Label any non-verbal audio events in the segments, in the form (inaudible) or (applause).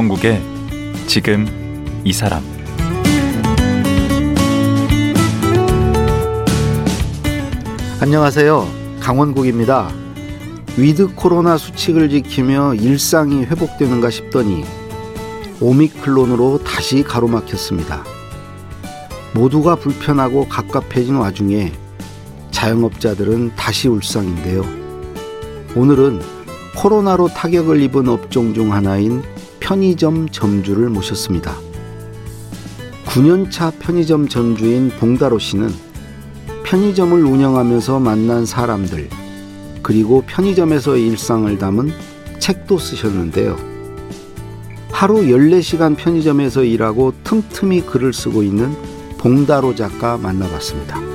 강원국의 지금 이 사람 안녕하세요. 강원국입니다. 위드 코로나 수칙을 지키며 일상이 회복되는가 싶더니 오미크론으로 다시 가로막혔습니다. 모두가 불편하고 갑갑해진 와중에 자영업자들은 다시 울상인데요. 오늘은 코로나로 타격을 입은 업종 중 하나인 편의점 점주를 모셨습니다. 9년차 편의점 점주인 봉다로 씨는 편의점을 운영하면서 만난 사람들, 그리고 편의점에서 일상을 담은 책도 쓰셨는데요. 하루 14시간 편의점에서 일하고 틈틈이 글을 쓰고 있는 봉다로 작가 만나봤습니다.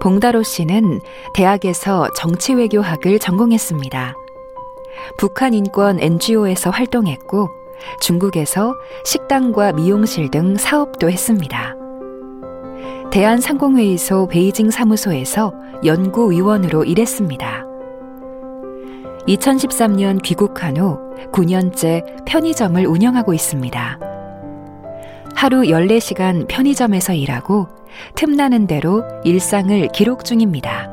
봉다로 씨는 대학에서 정치외교학을 전공했습니다. 북한 인권 NGO에서 활동했고 중국에서 식당과 미용실 등 사업도 했습니다. 대한상공회의소 베이징 사무소에서 연구위원으로 일했습니다. 2013년 귀국한 후 9년째 편의점을 운영하고 있습니다. 하루 14시간 편의점에서 일하고 틈나는 대로 일상을 기록 중입니다.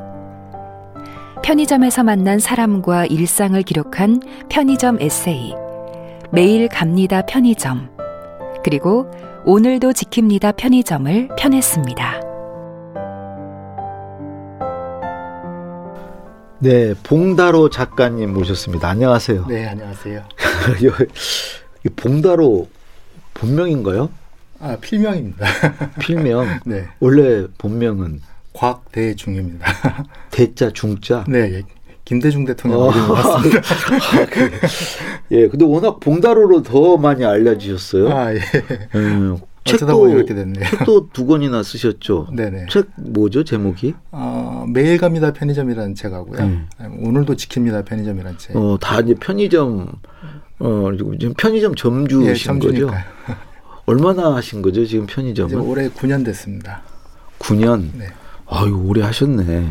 편의점에서 만난 사람과 일상을 기록한 편의점 에세이, 매일 갑니다 편의점, 그리고 오늘도 지킵니다 편의점을 편했습니다. 네, 봉다로 작가님 모셨습니다. 안녕하세요. 네, 안녕하세요. (laughs) 봉다로 본명인가요? 아, 필명입니다. (laughs) 필명. 네. 원래 본명은 곽대중입니다. (laughs) 대자 중자. 네, 예. 김대중 대통령 어. 이름 같습니다. (laughs) 아, 그, 예, 근데 워낙 봉다로로 더 많이 알려지셨어요. 아, 예. 음, 책도 이렇게 됐네요. 책도 두 권이나 쓰셨죠. 네네. 책 뭐죠 제목이? 어, 매일 갑니다 편의점이라는 책하고요. 음. 오늘도 지킵니다 편의점이라는 책. 어, 다 이제 편의점 어 지금 편의점 점주신 예, 거죠. 얼마나 하신 거죠 지금 편의점은? 올해 9년 됐습니다. 9년. 네. 아유 오래 하셨네.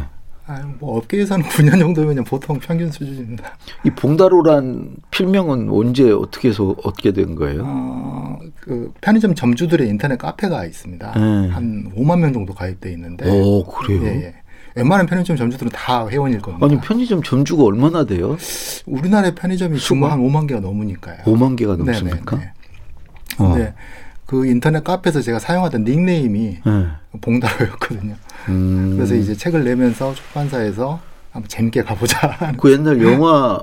아, 뭐 업계에서는 9년 정도면 보통 평균 수준입니다. 이 봉다로란 필명은 언제 어떻게 해서 얻게 된 거예요? 어, 그 편의점 점주들의 인터넷 카페가 있습니다. 네. 한 5만 명 정도 가입돼 있는데. 오, 그래요? 예, 예. 웬만한 편의점 점주들은 다 회원일 겁니다. 아니 편의점 점주가 얼마나 돼요? 우리나라의 편의점이 지금 한 5만 개가 넘으니까요. 5만 개가 넘습니까? 네네, 네. 어. 네. 그 인터넷 카페에서 제가 사용하던 닉네임이 네. 봉다로였거든요. 음. 그래서 이제 책을 내면서 출판사에서 한번 재밌게 가보자. 그 옛날 영화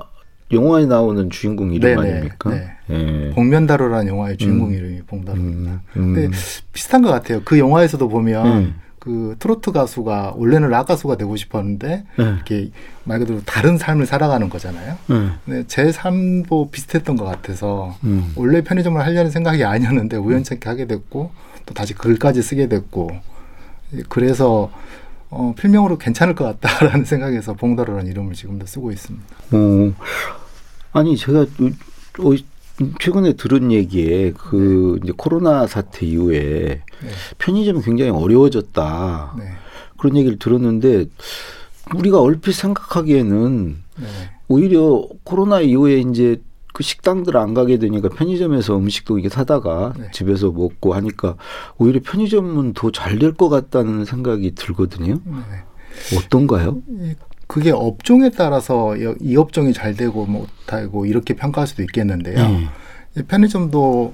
영화에 나오는 주인공 이름 네네, 아닙니까? 네. 예. 복면다로라는 영화의 주인공 음. 이름이 봉다로입니다. 음. 음. 근데 비슷한 것 같아요. 그 영화에서도 보면 음. 그 트로트 가수가 원래는 락 가수가 되고 싶었는데 네. 이렇게 말 그대로 다른 삶을 살아가는 거잖아요. 네. 근데 제 삶도 비슷했던 것 같아서 음. 원래 편의점을 하려는 생각이 아니었는데 우연찮게 하게 됐고 또 다시 글까지 쓰게 됐고 그래서 어, 필명으로 괜찮을 것 같다라는 (laughs) 생각에서 봉다로라는 이름을 지금도 쓰고 있습니다. 어, 아니 제가 어, 최근에 들은 얘기에 그 네. 이제 코로나 사태 이후에 네. 편의점이 굉장히 어려워졌다. 네. 그런 얘기를 들었는데 우리가 얼핏 생각하기에는 네. 오히려 코로나 이후에 이제 그 식당들 안 가게 되니까 편의점에서 음식도 이게 사다가 네. 집에서 먹고 하니까 오히려 편의점은 더 잘 될 것 같다는 생각이 들거든요. 네. 어떤가요? 그게 업종에 따라서 이 업종이 잘 되고 못하고 이렇게 평가할 수도 있겠는데요. 음. 편의점도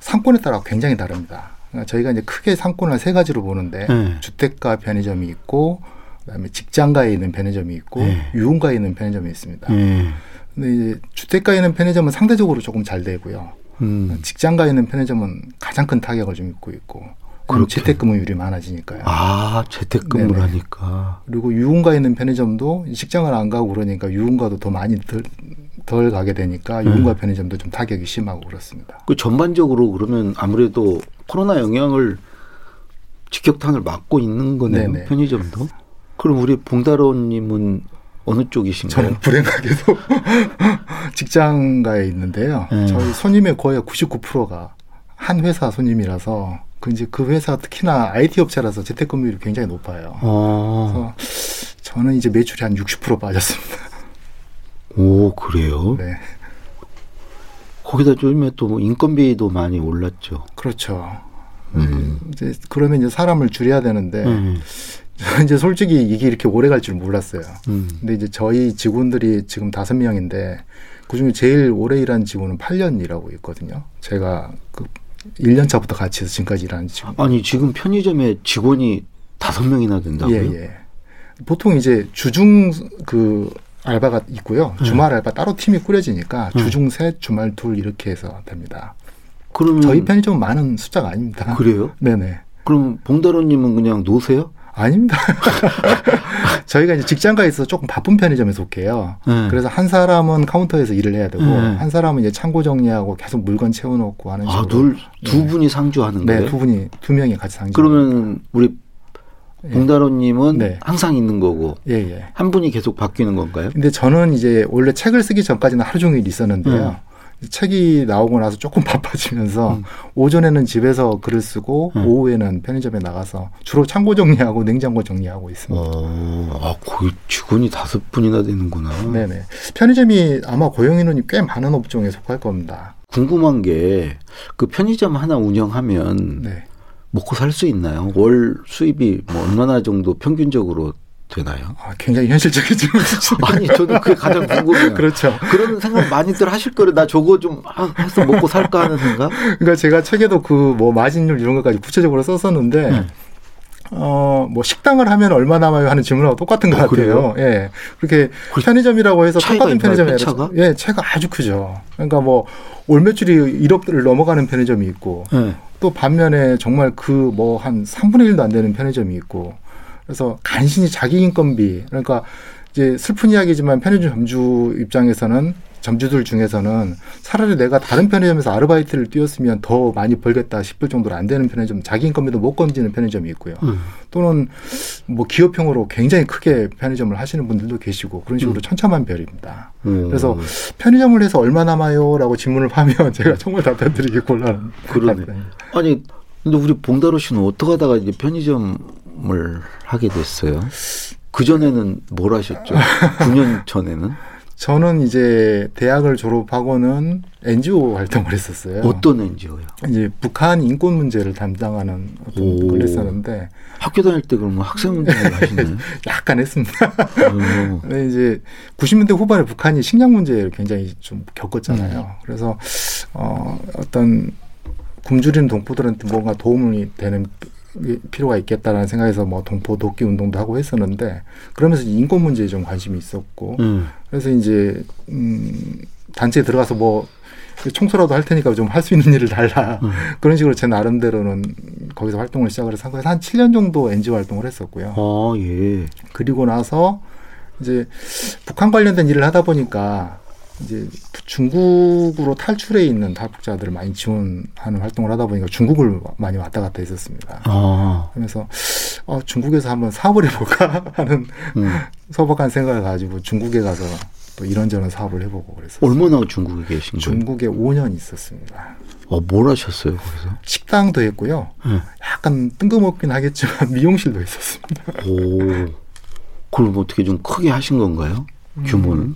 상권에 따라 굉장히 다릅니다. 그러니까 저희가 이제 크게 상권을 세 가지로 보는데 음. 주택가 편의점이 있고 그다음에 직장가에 있는 편의점이 있고 음. 유흥가에 있는 편의점이 있습니다. 음. 근데 이제 주택가에 있는 편의점은 상대적으로 조금 잘 되고요. 음. 직장가에 있는 편의점은 가장 큰 타격을 좀 입고 있고 그럼 재택근무율이 많아지니까요. 아, 재택근무를 네네. 하니까. 그리고 유흥가 있는 편의점도 직장을 안 가고 그러니까 유흥가도 더 많이 덜, 덜 가게 되니까 네. 유흥가 편의점도 좀 타격이 심하고 그렇습니다. 그 전반적으로 그러면 아무래도 코로나 영향을 직격탄을 맞고 있는 거네요. 네네. 편의점도. 그럼 우리 봉다로님은 어느 쪽이신가요? 저는 불행하게도 (laughs) 직장가에 있는데요. 네. 저희 손님의 거의 99%가 한 회사 손님이라서 그 이제 그 회사 특히나 IT 업체라서 재택근무율이 굉장히 높아요. 아. 그래서 저는 이제 매출이 한 60% 빠졌습니다. 오 그래요? 네. 거기다 요즘에 또뭐 인건비도 많이 올랐죠. 그렇죠. 음. 이제 그러면 이제 사람을 줄여야 되는데 음. 이제 솔직히 이게 이렇게 오래 갈 줄 몰랐어요. 음. 근데 이제 저희 직원들이 지금 다섯 명인데 그 중에 제일 오래 일한 직원은 8년 일하고 있거든요. 제가 그 1년 차부터 같이 해서 지금까지 일하는 직원. 아니 지금 편의점에 직원이 다섯 명이나 된다고요? 예, 예. 보통 이제 주중 그 알바가 있고요. 네. 주말 알바 따로 팀이 꾸려지니까 네. 주중 셋, 주말 둘 이렇게 해서 됩니다. 그러면 저희 편의점은 많은 숫자가 아닙니다. 그래요? (laughs) 네네. 그럼 봉다로님은 그냥 노세요? 아닙니다. (laughs) 저희가 이제 직장가에 있어서 조금 바쁜 편의점에 속해요. 네. 그래서 한 사람은 카운터에서 일을 해야 되고 네. 한 사람은 이제 창고 정리하고 계속 물건 채워놓고 하는 식으로. 아둘두 네. 분이 상주하는 네, 거예요? 두 분이 두 명이 같이 상주. 그러면 우리 예. 봉다로님은 네. 항상 있는 거고 예, 예. 한 분이 계속 바뀌는 건가요? 근데 저는 이제 원래 책을 쓰기 전까지는 하루 종일 있었는데요. 책이 나오고 나서 조금 (laughs) 바빠지면서 음. 오전에는 집에서 글을 쓰고 음. 오후에는 편의점에 나가서 주로 창고 정리하고 냉장고 정리하고 있습니다. 어, 아 거의 직원이 다섯 분이나 되는구나. 네네. 편의점이 아마 고용 인원이 꽤 많은 업종에 속할 겁니다. 궁금한 게 그 편의점 하나 운영하면 네. 먹고 살 수 있나요? 월 수입이 뭐 얼마나 정도 평균적으로 되나요? 아, 굉장히 현실적인 질문이죠. (laughs) 아니 저도 그게 가장 궁금해요. (laughs) 그렇죠. 그런 생각 많이들 하실 거를 나 저거 좀 아, 해서 먹고 살까 하는 생각? 그러니까 제가 책에도 그 뭐 마진율 이런 것까지 구체적으로 썼었는데 네. 어, 뭐 식당을 하면 얼마 남아요 하는 질문하고 똑같은 것 아, 같아요. 예. 그렇게 그 편의점이라고 해서 똑같은 편의점에 차가? 예, 차가 아주 크죠. 그러니까 뭐 올 매출이 1억을 넘어가는 편의점이 있고 네. 또 반면에 정말 그 뭐 한 3분의 1도 안 되는 편의점이 있고 그래서 간신히 자기 인건비 그러니까 이제 슬픈 이야기지만 편의점 점주 입장에서는 점주들 중에서는 차라리 내가 다른 편의점에서 아르바이트를 뛰었으면 더 많이 벌겠다 싶을 정도로 안 되는 편의점 자기 인건비도 못 건지는 편의점이 있고요. 음. 또는 뭐 기업형으로 굉장히 크게 편의점을 하시는 분들도 계시고 그런 식으로 음. 천차만별입니다. 음. 그래서 편의점을 해서 얼마 남아요라고 질문을 하면 (laughs) 제가 정말 답변드리기 곤란. 그러네. 아니 근데 우리 봉다로 씨는 어떻게 하다가 이제 편의점 을 하게 됐어요? 그 전에는 뭘 하셨죠? (laughs) 9년 전에는 저는 이제 대학을 졸업하고는 NGO 활동을 했었어요. 어떤 NGO요? 이제 북한 인권 문제를 담당하는 어떤 오. 걸 했었는데 학교 다닐 때 그러면 학생 운동을 하시나요? (laughs) 약간 했습니다. 어. 근데 이제 90년대 후반에 북한이 식량 문제를 굉장히 좀 겪었잖아요. 그래서 어 어떤 굶주리는 동포들한테 뭔가 도움이 되는 필요가 있겠다라는 생각에서 뭐 동포 돕기 운동도 하고 했었는데 그러면서 인권 문제에 좀 관심이 있었고 음. 그래서 이제 음 단체에 들어가서 뭐 청소라도 할 테니까 좀 할 수 있는 일을 달라 음. 그런 식으로 제 나름대로는 거기서 활동을 시작을 해서 한 7년 정도 NGO 활동을 했었고요. 아 예. 그리고 나서 이제 북한 관련된 일을 하다 보니까 이제 중국으로 탈출해 있는 탈북자들을 많이 지원하는 활동을 하다 보니까 중국을 많이 왔다 갔다 했었습니다. 아. 그래서 어, 중국에서 한번 사업을 해볼까 (laughs) 하는 음. 소박한 생각을 가지고 중국에 가서 또 이런저런 사업을 해보고 그랬어요. 얼마나 중국에 계신 거예요? 중국에 5년 있었습니다. 어, 뭘 하셨어요 거기서? 식당도 했고요. 네. 약간 뜬금없긴 하겠지만 (laughs) 미용실도 했었습니다. 오. 그럼 어떻게 좀 크게 하신 건가요? 규모는?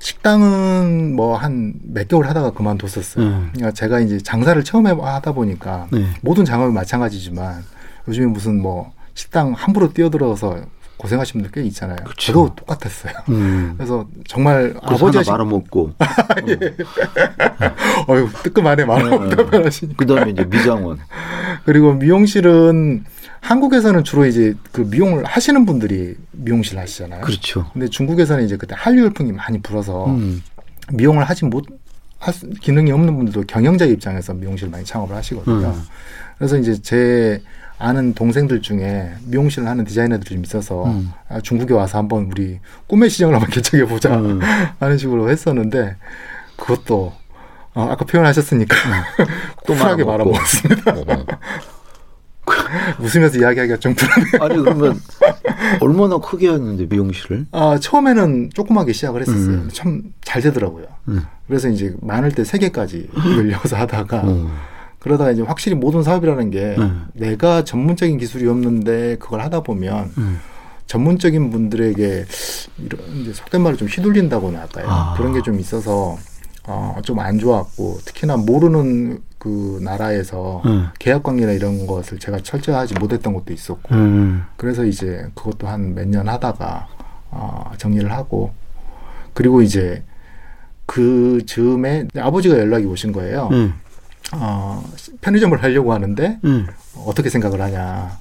식당은 뭐 한 몇 개월 하다가 그만뒀었어요. 음. 그러니까 제가 이제 장사를 처음 해 하다 보니까 네. 모든 장업이 마찬가지지만 요즘에 무슨 뭐 식당 함부로 뛰어들어서 고생하시는 분들 꽤 있잖아요. 그쵸. 저도 똑같았어요. 음. (laughs) 그래서 정말 하나 식- 말아먹고 어휴 뜨끔하네 말하고 네. 답변하시니까. 그다음에 이제 미장원. 그리고 미용실은 한국에서는 주로 이제 그 미용을 하시는 분들이 미용실 하시잖아요. 그렇죠. 근데 중국에서는 이제 그때 한류 열풍이 많이 불어서 음. 미용을 하지 못, 기능이 없는 분들도 경영자 입장에서 미용실 많이 창업을 하시거든요. 음. 그래서 이제 제 아는 동생들 중에 미용실을 하는 디자이너들이 좀 있어서 음. 아, 중국에 와서 한번 우리 꿈의 시장을 한번 (laughs) 개척해 보자 음. (laughs) 하는 식으로 했었는데 그것도 어, 아까 표현하셨으니까 (laughs) 또 쿨하게. 말아먹었습니다. 어. 웃으면서 이야기하기가 좀 불안해요. 아니 그러면 얼마나 크게 했는데 미용실을? 아, 처음에는 조그맣게 시작을 했었어요. 음. 참잘 되더라고요. 음. 그래서 이제 많을 때 세 개까지 열려서 하다가 어. 그러다가 이제 확실히 모든 사업이라는 게 음. 내가 전문적인 기술이 없는데 그걸 하다 보면 음. 전문적인 분들에게 이런 이제 속된 말로 좀 휘둘린다고나 할까요? 아. 그런 게 좀 있어서 어, 좀 안 좋았고 특히나 모르는 그 나라에서 음. 계약 관계나 이런 것을 제가 철저하지 못했던 것도 있었고 음. 그래서 이제 그것도 한 몇 년 하다가 어, 정리를 하고 그리고 이제 그 즈음에 아버지가 연락이 오신 거예요. 음. 어, 편의점을 하려고 하는데 음. 어떻게 생각을 하냐.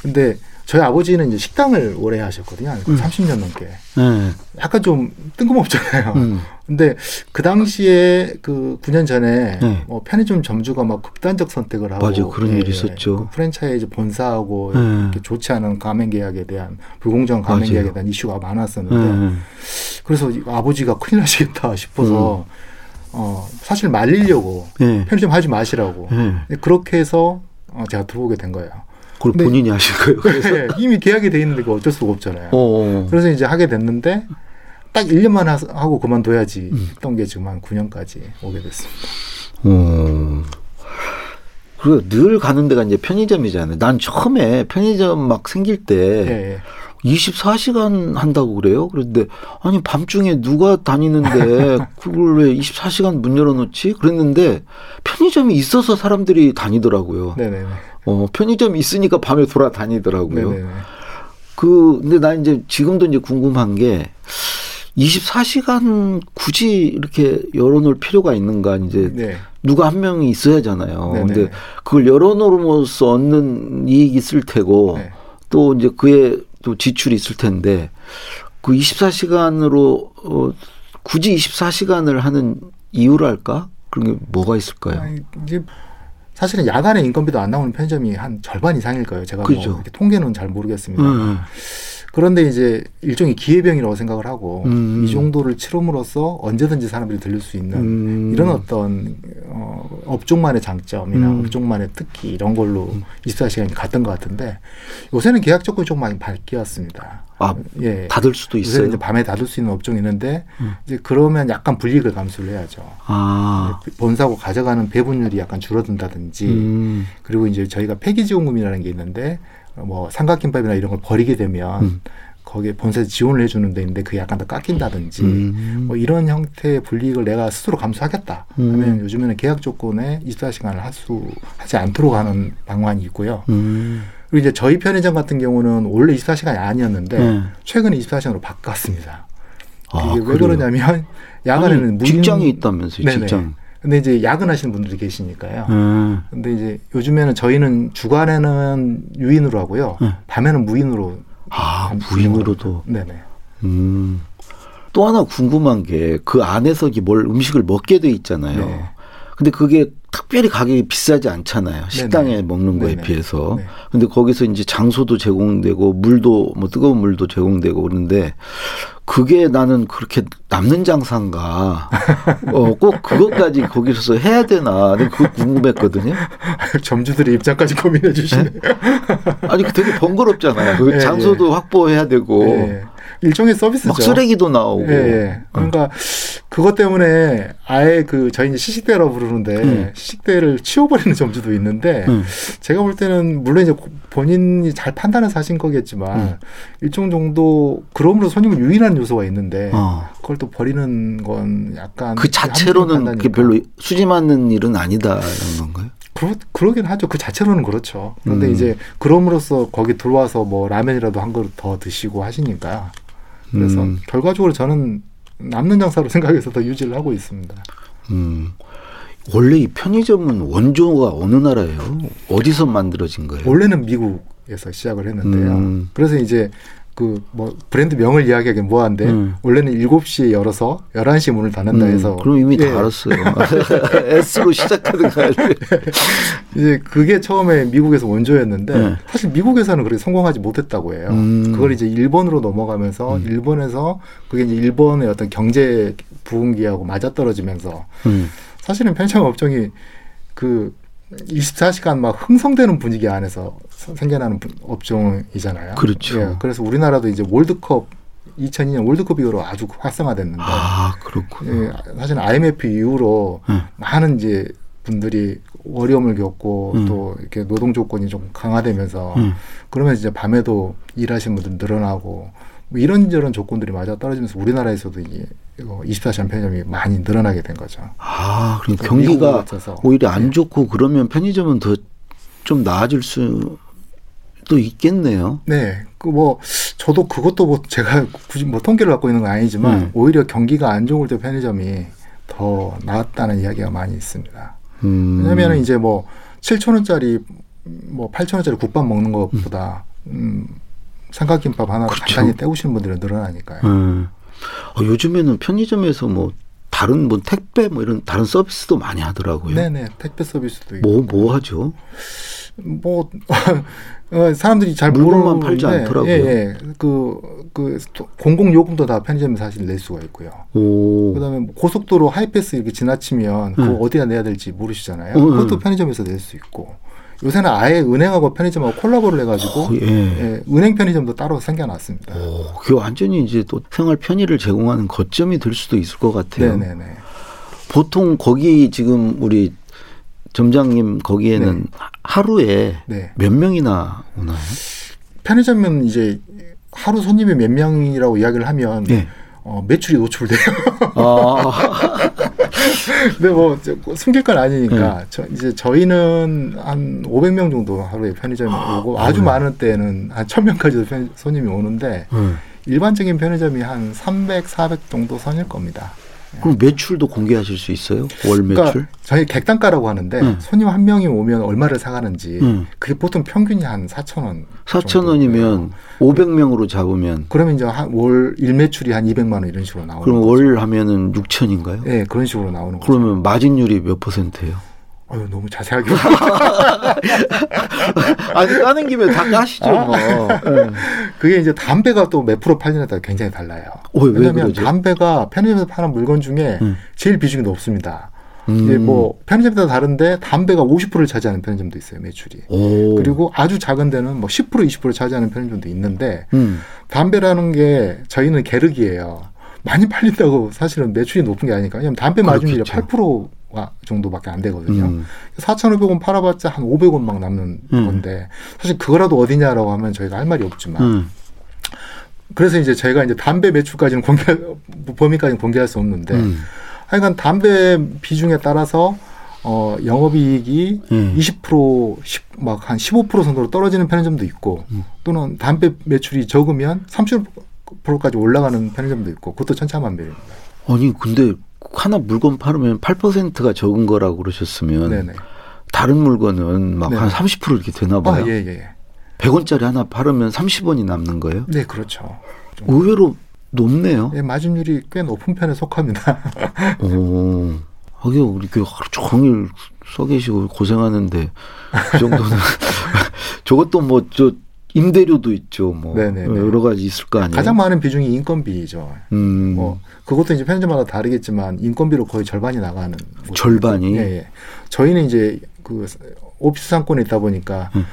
근데 저희 아버지는 이제 식당을 오래 하셨거든요. 한 음. 30년 넘게. 네. 약간 좀 뜬금없잖아요. 음. 근데 그 당시에 그 9년 전에 네. 뭐 편의점 점주가 막 극단적 선택을 하고 맞아요. 그런 일이 있었죠. 그 프랜차이즈 본사하고 네. 이렇게 좋지 않은 가맹 계약에 대한 불공정한 가맹 맞아요. 계약에 대한 이슈가 많았었는데 네. 그래서 이 아버지가 큰일 나시겠다 싶어서 음. 어 사실 말리려고 네. 편의점 하지 마시라고 네. 그렇게 해서 어, 제가 들어오게 된 거예요. 그걸 본인이 하신 거예요. (laughs) 네, 이미 계약이 돼 있는데 그거 어쩔 수가 없잖아요. 어. 그래서 이제 하게 됐는데 딱 1년만 하, 하고 그만둬야지 음. 했던 게 지금 한 9년까지 오게 됐습니다. 어. 그리고 늘 가는 데가 이제 편의점이잖아요. 난 처음에 편의점 막 생길 때 예, 예. 24시간 한다고 그래요. 그런데 아니 밤중에 누가 다니는데 (laughs) 그걸 왜 24시간 문 열어놓지? 그랬는데 편의점이 있어서 사람들이 다니더라고요. 네네네. 어 편의점이 있으니까 밤에 돌아다니더라고요. 네네네. 그 근데 나 이제 지금도 이제 궁금한 게 24시간 굳이 이렇게 열어놓을 필요가 있는가 이제 네. 누가 한 명이 있어야잖아요. 네네. 근데 그걸 열어놓음으로써 얻는 이익이 있을 테고 네. 또 이제 그에 또 지출이 있을 텐데 그 24시간으로 어, 굳이 24시간을 하는 이유랄까? 그런 게 뭐가 있을까요? 아니, 이제 사실은 야간에 인건비도 안 나오는 편의점이 한 절반 이상일 거예요. 제가 그죠. 뭐 통계는 잘 모르겠습니다. 음. 그런데 이제 일종의 기회병이라고 생각을 하고 음. 이 정도를 치름으로써 언제든지 사람들이 들릴 수 있는 음. 이런 어떤 어, 업종만의 장점이나 음. 업종만의 특기 이런 걸로 24시간이 갔던 것 같은데 요새는 계약 조건이 좀 많이 바뀌었습니다. 아, 예. 닫을 수도 있어요. 이제 밤에 닫을 수 있는 업종이 있는데 음. 이제 그러면 약간 불이익을 감수를 해야죠. 아, 본사고 가져가는 배분율이 약간 줄어든다든지 음. 그리고 이제 저희가 폐기지원금이라는 게 있는데 어, 뭐 삼각김밥이나 이런 걸 버리게 되면 음. 거기에 본사에서 지원을 해주는 데 있는데 그게 약간 더 깎인다든지 음. 뭐 이런 형태의 불이익을 내가 스스로 감수하겠다 음. 하면 요즘에는 계약 조건에 24시간을 할수 하지 않도록 하는 방안이 있고요. 음. 그리고 이제 저희 편의점 같은 경우는 원래 24시간이 아니었는데 네. 최근에 24시간으로 바꿨습니다. 아, 이게 왜 그래요? 그러냐면 야간에는 아니, 직장이 있다면서요, 네네. 직장. 근데 이제 야근하시는 분들이 계시니까요. 음. 근데 이제 요즘에는 저희는 주간에는 유인으로 하고요. 네. 밤에는 무인으로. 아, 한- 무인으로도. 네네. 음. 또 하나 궁금한 게 그 안에서 뭘 음식을 먹게 돼 있잖아요. 네. 근데 그게 특별히 가격이 비싸지 않잖아요. 식당에 먹는 거에 네네. 비해서. 네. 근데 거기서 이제 장소도 제공되고 물도 뭐 뜨거운 물도 제공되고 그러는데 그게 나는 그렇게 남는 장사인가. 어, 꼭 그것까지 거기서 해야 되나. 나는 그거 궁금했거든요. (laughs) 점주들의 입장까지 고민해 주시네. 아니, 그 되게 번거롭잖아요. 그 예, 장소도 확보해야 되고. 예. 일종의 서비스죠. 막 쓰레기도 나오고. 예, 예. 그러니까 그것 때문에 아예 그 저희 이제 시식대라고 부르는데 음. 시식대를 치워버리는 점주도 있는데 음. 제가 볼 때는 물론 이제 고- 본인이 잘 판단해서 하신 거겠지만 음. 일정 정도 그럼으로 손님을 유인하는 요소가 있는데 어. 그걸 또 버리는 건 약간 그 자체로는 그게. 별로 수지 맞는 일은 아니다 이런 건가요? 그러, 그러긴 하죠. 그 자체로는 그렇죠. 그런데 음. 이제 그럼으로써 거기 들어와서 뭐 라면이라도 한 그릇 더 드시고 하시니까 그래서 음. 결과적으로 저는 남는 장사로 (laughs) 생각해서 더 유지를 하고 있습니다. 음. 원래 이 편의점은 원조가 어느 나라예요? 어디서 만들어진 거예요? 원래는 미국에서 시작을 했는데요. 음. 그래서 이제 그 뭐 브랜드 명을 이야기하기는 뭐한데 음. 원래는 7시에 열어서 11시에 문을 닫는다 해서 음, 그럼 이미 예, 다 알았어요. (laughs) S로 아니에요? 이제 그게 처음에 미국에서 원조였는데 네. 사실 미국에서는 그렇게 성공하지 못했다고 해요. 음. 그걸 이제 일본으로 넘어가면서 음. 일본에서 그게 이제 일본의 어떤 경제 부흥기하고 맞아떨어지면서 음. 사실은 편의점 업종이 그 24시간 막 흥성되는 분위기 안에서 서- 생겨나는 분- 업종이잖아요. 그렇죠. 예, 그래서 우리나라도 이제 월드컵 2002년 월드컵 이후로 아주 활성화됐는데 아 그렇군요. 예, 사실 IMF 이후로 네. 많은 이제 분들이 어려움을 겪고 음. 또 이렇게 노동 조건이 좀 강화되면서 음. 그러면 이제 밤에도 일하시는 분들 늘어나고 뭐 이런저런 조건들이 맞아 떨어지면서 우리나라에서도 이게 24시간 편의점이 많이 늘어나게 된 거죠. 아, 그럼 미국과 경기가. 오히려 안 네. 좋고 그러면 편의점은 더 좀 나아질 수 도 있겠네요. 네, 그 뭐 저도 그것도 뭐 제가 굳이 뭐 통계를 갖고 있는 건 아니지만 음. 오히려 경기가 안 좋을 때 편의점이 더 나았다는 이야기가 많이 있습니다. 음. 왜냐면은 이제 뭐 7천 원짜리 뭐 8천 원짜리 국밥 먹는 것보다 음, 삼각김밥 하나 그렇죠. 간단히 때우시는 분들이 늘어나니까요. 음. 어, 요즘에는 편의점에서 뭐 다른 뭐 택배 뭐 이런 다른 서비스도 많이 하더라고요. 네네 택배 서비스도 있고 뭐뭐 하죠? 뭐 (laughs) 어, 사람들이 잘 물건만 팔지 않더라고요. 예, 예. 그, 그 공공 요금도 다 편의점에 사실 낼 수가 있고요. 오. 그다음에 뭐 고속도로 하이패스 이렇게 지나치면 그거 음. 어디다 내야 될지 모르시잖아요. 음, 그것도 음. 편의점에서 낼 수 있고 요새는 아예 은행하고 편의점하고 콜라보를 해가지고 어, 예. 예, 은행 편의점도 따로 생겨났습니다. 오, 그게 완전히 이제 또 생활 편의를 제공하는 거점이 될 수도 있을 것 같아요. 네네네. 보통 거기 지금 우리 점장님 거기에는 하루에 네. 몇 명이나 오나요? 편의점은 이제 하루 손님이 몇 명이라고 이야기를 하면 네. 어, 매출이 노출돼요. 아, (laughs) 근데 뭐 저- 숨길 건 아니니까 네. 저, 이제 저희는 한 500명 정도 하루에 편의점에 오고 아주 네. 많은 때는 한 1000명까지도 편- 손님이 오는데 음. 일반적인 편의점이 한 300, 400 정도 선일 겁니다. 그럼 매출도 공개하실 수 있어요? 월 매출? 그러니까 저희 객단가라고 하는데 음. 손님 한 명이 오면 얼마를 사가는지 음. 그게 보통 평균이 한 4천 원. 4천 원이면 500명으로 잡으면 그러면 이제 한월 일매출이 한 200만 원 이런 식으로 나오는 그럼 거죠. 월 하면은 6천인가요? 네, 그런 식으로 나오는 거죠. 그러면 마진율이 몇 퍼센트예요? 아유, 너무 자세하게 (laughs) 아니 까는 김에 다 까시죠 뭐. 예. 그게 이제 담배가 또 몇 프로 팔리냐에 따라 굉장히 달라요. 어, 왜 왜냐하면 그러죠? 담배가 편의점에서 파는 물건 중에 음. 제일 비중이 높습니다. 음. 뭐 편의점마다 다른데 담배가 50%를 차지하는 편의점도 있어요 매출이. 오. 그리고 아주 작은 데는 뭐 10% 20% 차지하는 편의점도 있는데 음. 담배라는 게 저희는 계륵이에요. 많이 팔린다고 사실은 매출이 높은 게 아니니까. 왜냐면 담배 마진율이 그렇겠죠. 8%가 정도밖에 안 되거든요. 음. 4,500원 팔아봤자 한 500원 막 남는 음. 건데 사실 그거라도 어디냐라고 하면 저희가 할 말이 없지만 음. 그래서 이제 저희가 이제 담배 매출까지는 공개 (laughs) 범위까지는 공개할 수 없는데 음. 하여간 담배 비중에 따라서 어 영업이익이 음. 20% 10막 한 15% 정도로 떨어지는 편의점도 있고 음. 또는 담배 매출이 적으면 30%까지 올라가는 편의점도 있고 그것도 천차만별입니다. 아니 근데 하나 물건 팔으면 8%가 적은 거라고 그러셨으면 네네. 다른 물건은 막 네. 한30% 이렇게 되나 아, 봐요. 예, 예. 100원짜리 하나 팔으면 30원이 남는 거예요? 네, 그렇죠. 좀, 의외로 높네요. 예, 마진율이 꽤 높은 편에 속합니다. 오. 하긴 우리 그 하루 종일 써 계시고 고생하는데 그 정도는 (laughs) 저것도 뭐 저 임대료도 있죠. 뭐 네네네. 여러 가지 있을 거 아니에요. 가장 많은 비중이 인건비죠. 음. 뭐 그것도 이제 편의점마다 다르겠지만 인건비로 거의 절반이 나가는 절반이? 예, 예. 저희는 이제 그 오피스 상권에 있다 보니까 음.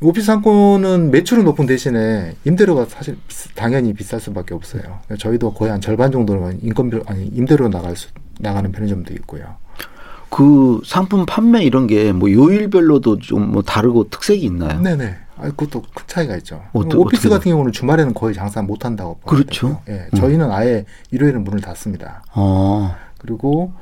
오피스 상권은 매출은 높은 대신에 임대료가 사실 당연히 비쌀 수밖에 없어요. 그러니까 저희도 거의 한 절반 정도는 인건비 아니 임대료로 나갈 수 나가는 편의점도 있고요. 그 상품 판매 이런 게 뭐 요일별로도 좀 뭐 다르고 특색이 있나요? 네네. 아, 그것도 큰 차이가 있죠. 어떠- 오피스 같은 경우는 주말에는 거의 장사 못 한다고. 그렇죠. 예, 저희는 아예 일요일은 문을 닫습니다. 어. 그리고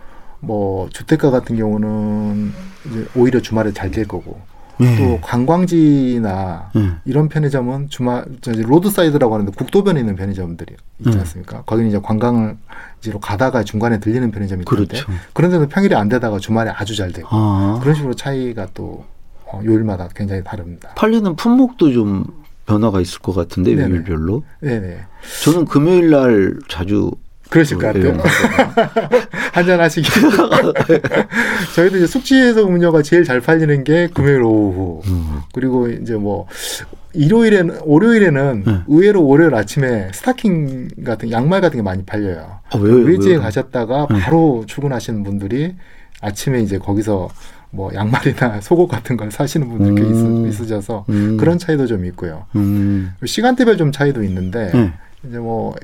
뭐 주택가 같은 경우는 이제 오히려 주말에 잘 될 거고 예. 또 관광지나 예. 이런 편의점은 주말 저 이제 roadside라고 하는데 국도변에 있는 편의점들이 있지 음. 않습니까? 거기는 이제 관광지로 가다가 중간에 들리는 편의점이 있는데 그렇죠. 그런 데는 평일에 안 되다가 주말에 아주 잘 되고 아. 그런 식으로 차이가 또 어, 요일마다 굉장히 다릅니다. 팔리는 품목도 좀 변화가 있을 것 같은데 네네. 요일별로. 네네. 저는 금요일 날 자주 그러실 것 같아요. 예. 한잔 하시기. 저희도 이제 숙취해소 음료가 제일 잘 팔리는 게 금요일 오후. 음. 그리고 이제 뭐 일요일에는 월요일에는 네. 의외로 월요일 아침에 스타킹 같은 양말 같은 게 많이 팔려요. 아, 왜, 외지에 왜? 가셨다가 네. 바로 출근하시는 분들이 아침에 이제 거기서 뭐 양말이나 (laughs) 속옷 같은 걸 사시는 분들 꽤 음. 있, 으셔서 음. 그런 차이도 좀 있고요. 음. 시간대별 좀 차이도 있는데 네. 이제 뭐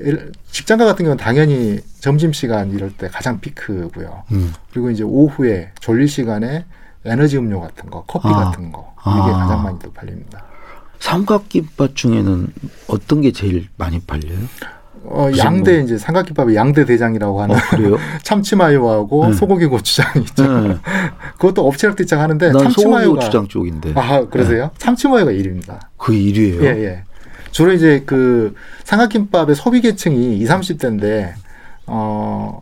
직장가 같은 경우는 당연히 점심 시간 이럴 때 가장 피크고요. 음. 그리고 이제 오후에 졸릴 시간에 에너지 음료 같은 거, 커피 아. 같은 거 이게 아. 가장 많이 또 팔립니다. 삼각김밥 중에는 어떤 게 제일 많이 팔려요? 어, 양대 뭐. 이제 삼각김밥의 양대 대장이라고 하는 어, 그래요? (laughs) 참치마요하고 네. 소고기 고추장 있죠. 네. (laughs) 그것도 업체랑 입장 하는데 참치마요가 고추장 쪽인데. 아 그러세요? 네. 참치마요가 1위입니다. 그 1위예요? 예 예. 주로 이제 그 삼각김밥의 소비 계층이 20, 30대인데 어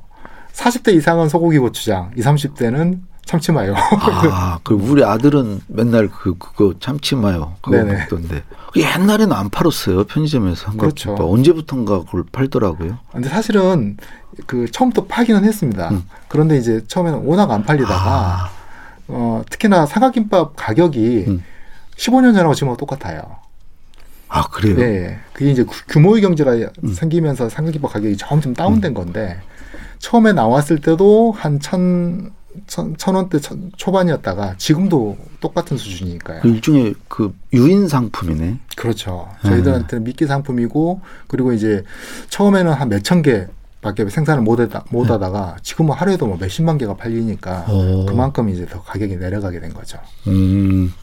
40대 이상은 소고기 고추장, 20, 30대는 참치마요. 아, 그 우리 아들은 맨날 그 그거 참치마요 그거 네네. 먹던데. 옛날에는 안 팔았어요 편의점에서. 그렇죠. 언제부턴가 그걸 팔더라고요. 근데 사실은 그 처음부터 팔기는 했습니다. 음. 그런데 이제 처음에는 워낙 안 팔리다가 아. 어 특히나 사각김밥 가격이 음. 15년 전하고 지금하고 똑같아요. 아 그래요? 네, 그게 이제 규모의 경제가 음. 생기면서 삼각김밥 가격이 점점 다운된 음. 건데 처음에 나왔을 때도 한 천 천, 천 원대 천, 초반이었다가 지금도 똑같은 수준이니까요. 그 일종의 그 유인 상품이네. 그렇죠. 저희들한테는 미끼 상품이고 그리고 이제 처음에는 한 몇천 개 밖에 생산을 못, 하다, 못 네. 하다가 지금은 하루에도 뭐 몇십만 개가 팔리니까 오. 그만큼 이제 더 가격이 내려가게 된 거죠. 음.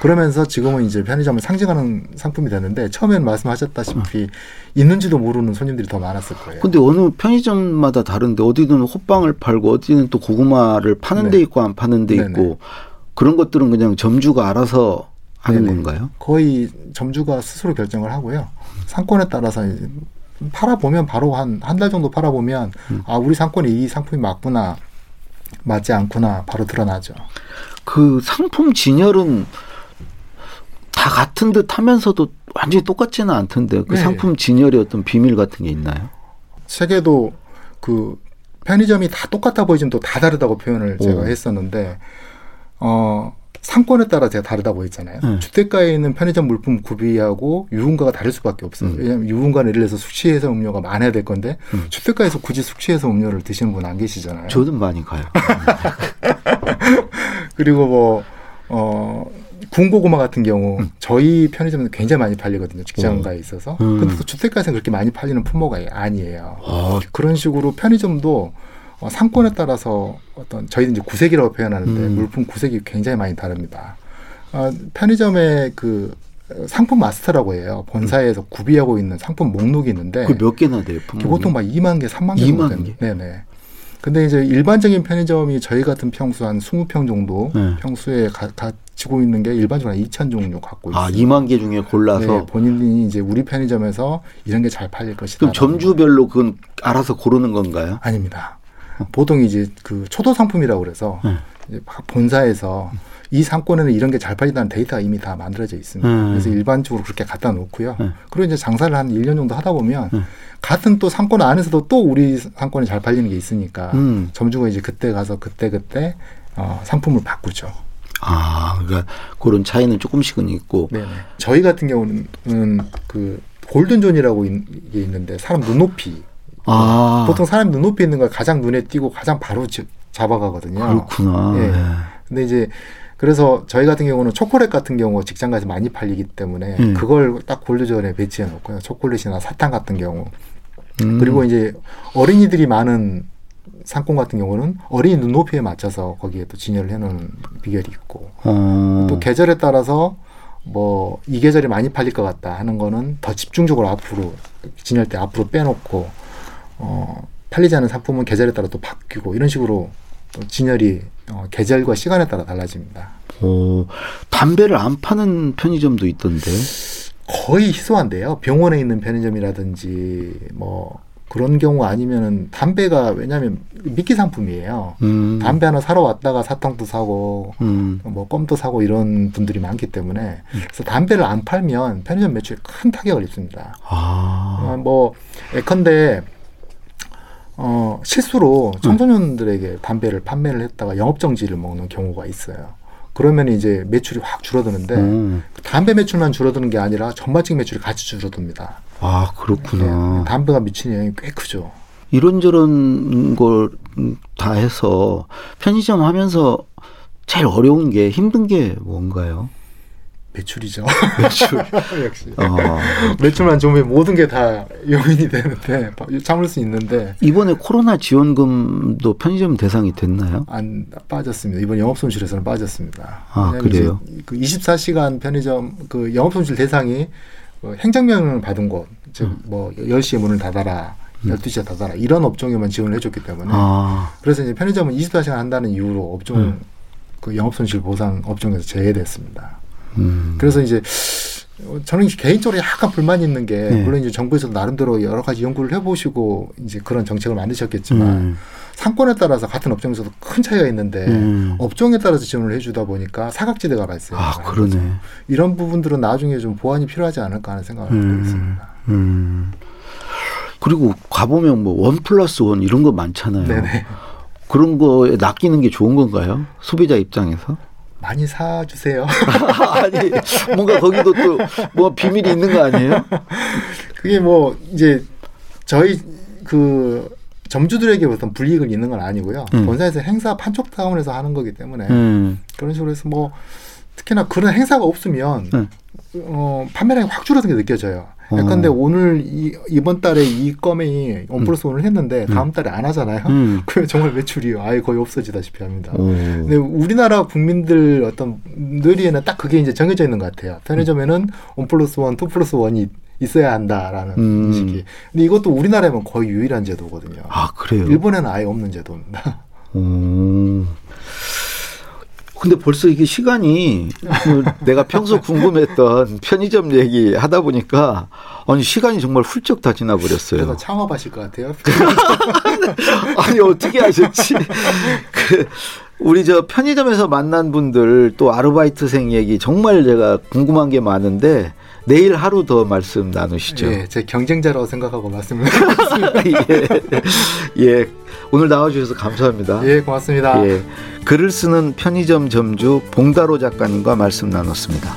그러면서 지금은 이제 편의점을 상징하는 상품이 됐는데 처음에는 말씀하셨다시피 어. 있는지도 모르는 손님들이 더 많았을 거예요. 근데 어느 편의점마다 다른데 어디는 호빵을 팔고 어디는 또 고구마를 파는 네. 데 있고 안 파는 데 네네. 있고 그런 것들은 그냥 점주가 알아서 하는 네네. 건가요? 거의 점주가 스스로 결정을 하고요. 상권에 따라서 팔아보면 바로 한 한 달 정도 팔아보면 음. 아 우리 상권에 이 상품이 맞구나 맞지 않구나 바로 드러나죠. 그 상품 진열은 다 같은 듯 하면서도 완전히 똑같지는 않던데 그 네. 상품 진열의 어떤 비밀 같은 게 있나요? 세계도 그 편의점이 다 똑같아 보이지만 또 다 다르다고 표현을 제가 했었는데 어 상권에 따라 제가 다르다고 했잖아요. 네. 주택가에 있는 편의점 물품 구비하고 유흥가가 다를 수밖에 없어요. 음. 왜냐하면 유흥가는 예를 들어서 숙취해서 음료가 많아야 될 건데 음. 주택가에서 굳이 숙취해서 음료를 드시는 분 안 계시잖아요. 저는 많이 가요. (laughs) 그리고 뭐 어, 군고구마 같은 경우 음. 저희 편의점은 굉장히 많이 팔리거든요. 직장가에 어. 있어서. 음. 근데 또 주택가에서는 그렇게 많이 팔리는 품목이 아니에요. 아. 그런 식으로 편의점도 어, 상권에 따라서 어떤 저희는 이제 구색이라고 표현하는데 음. 물품 구색이 굉장히 많이 다릅니다. 어, 편의점의 그 상품 마스터라고 해요. 본사에서 음. 구비하고 있는 상품 목록이 있는데 그 몇 개나 돼요? 보통 막 2만 개, 3만 개 2만 개. 네네. 근데 이제 일반적인 편의점이 저희 같은 평수 한 20평 정도 네. 평수에 가, 가 지고 있는 게 일반적으로 한 2천 종류 갖고 있어요. 아, 2만 개 중에 골라서 네, 본인이 이제 우리 편의점에서 이런 게 잘 팔릴 것이다. 그럼 점주별로 그건 알아서 고르는 건가요? 아닙니다. 어. 보통 이제 그 초도 상품이라고 그래서 네. 이제 본사에서 이 상권에는 이런 게 잘 팔린다는 데이터가 이미 다 만들어져 있습니다. 음. 그래서 일반적으로 그렇게 갖다 놓고요. 음. 그리고 이제 장사를 한 1년 정도 하다 보면 음. 같은 또 상권 안에서도 또 우리 상권이 잘 팔리는 게 있으니까 음. 점주가 이제 그때 가서 그때 그때 어, 상품을 바꾸죠. 아, 그러니까 그런 차이는 조금씩은 있고. 네. 저희 같은 경우는 그 골든존이라고 게 있는데 사람 눈높이. 아. 보통 사람 눈높이 있는 걸 가장 눈에 띄고 가장 바로 잡아가거든요. 그렇구나. 예. 네. 근데 이제 그래서 저희 같은 경우는 초콜릿 같은 경우 직장 가서 많이 팔리기 때문에 음. 그걸 딱 골드존에 배치해 놓고요. 초콜릿이나 사탕 같은 경우. 음. 그리고 이제 어린이들이 많은 상권 같은 경우는 어린이 눈높이에 맞춰서 거기에 또 진열을 해놓은 비결이 있고 어. 또 계절에 따라서 뭐 이 계절이 많이 팔릴 것 같다 하는 거는 더 집중적으로 앞으로 진열 때 앞으로 빼놓고 어 팔리지 않은 상품은 계절에 따라 또 바뀌고 이런 식으로 또 진열이 어, 계절과 시간에 따라 달라집니다. 오, 담배를 안 파는 편의점도 있던데. 거의 희소한데요. 병원에 있는 편의점이라든지 뭐 그런 경우 아니면은 담배가 왜냐하면 미끼 상품이에요. 음. 담배 하나 사러 왔다가 사탕도 사고 음. 뭐 껌도 사고 이런 분들이 많기 때문에 음. 그래서 담배를 안 팔면 편의점 매출에 큰 타격을 입습니다. 아. 어, 뭐 예컨대 어, 실수로 청소년들에게 담배를 판매를 했다가 영업 정지를 먹는 경우가 있어요. 그러면 이제 매출이 확 줄어드는데 음. 담배 매출만 줄어드는 게 아니라 전반적인 매출이 같이 줄어듭니다. 아 그렇구나. 네, 담배가 미치는 영향이 꽤 크죠. 이런저런 걸 다 해서 편의점 하면서 제일 어려운 게 힘든 게 뭔가요? 매출이죠. (laughs) 매출. (laughs) 역시. 어. 매출만 좋으면 모든 게 다 요인이 되는데 참을 수 있는데 이번에 코로나 지원금도 편의점 대상이 됐나요? 안 빠졌습니다. 이번 영업 손실에서는 빠졌습니다. 아 그래요? 그 24시간 편의점 그 영업 손실 대상이 그 행정명을 받은 곳, 즉뭐 음. 10시에 문을 닫아라. 12시에 닫아라. 이런 업종에만 지원을 해줬기 때문에. 아. 그래서 이제 편의점은 24시간 한다는 이유로 업종, 음. 그 영업손실 보상 업종에서 제외됐습니다. 음. 그래서 이제 저는 개인적으로 약간 불만이 있는 게 네. 물론 이제 정부에서 나름대로 여러 가지 연구를 해보시고 이제 그런 정책을 만드셨겠지만 음. 상권에 따라서 같은 업종에서도 큰 차이가 있는데 음. 업종에 따라서 지원을 해주다 보니까 사각지대가 발생해요. 아 그러네. 이런 부분들은 나중에 좀 보완이 필요하지 않을까 하는 생각을 음. 하고 있습니다. 음. 그리고 가보면 뭐 원 플러스 원 이런 거 많잖아요. 네네. 그런 거에 낚이는 게 좋은 건가요? 소비자 입장에서? 많이 사주세요. (laughs) 아니, 뭔가 거기도 또 뭐 비밀이 있는 거 아니에요? 그게 뭐 이제 저희 그 점주들에게 어떤 불이익을 있는 건 아니고요. 음. 본사에서 행사 판촉 차원에서 하는 거기 때문에 음. 그런 식으로 해서 뭐 특히나 그런 행사가 없으면 음. 어, 판매량이 확 줄어든 게 느껴져요. 예컨대 어. 오늘 이, 이번 달에 이 건이 one plus one을 했는데 음. 다음 달에 안 하잖아요. 음. (laughs) 그러면 정말 매출이 아예 거의 없어지다시피 합니다. 오. 근데 우리나라 국민들 어떤 뇌리에는 딱 그게 이제 정해져 있는 것 같아요. 편의점에는 one plus one, two plus one이 있어야 한다라는 음. 인식이. 근데 이것도 우리나라에만 거의 유일한 제도거든요. 아 그래요? 일본에는 아예 없는 제도입니다. 오. 근데 벌써 이게 시간이 그 내가 평소 궁금했던 편의점 얘기 하다 보니까 아니 시간이 정말 훌쩍 다 지나 버렸어요. 그래서 창업하실 것 같아요. (laughs) 아니 어떻게 하셨지? 그 우리 저 편의점에서 만난 분들 또 아르바이트생 얘기 정말 제가 궁금한 게 많은데 내일 하루 더 말씀 나누시죠. 예, 제 경쟁자라고 생각하고 말씀을 드렸습니다. (laughs) 예, 예, 오늘 나와주셔서 감사합니다. 예, 고맙습니다. 예, 글을 쓰는 편의점 점주 봉다로 작가님과 말씀 나눴습니다.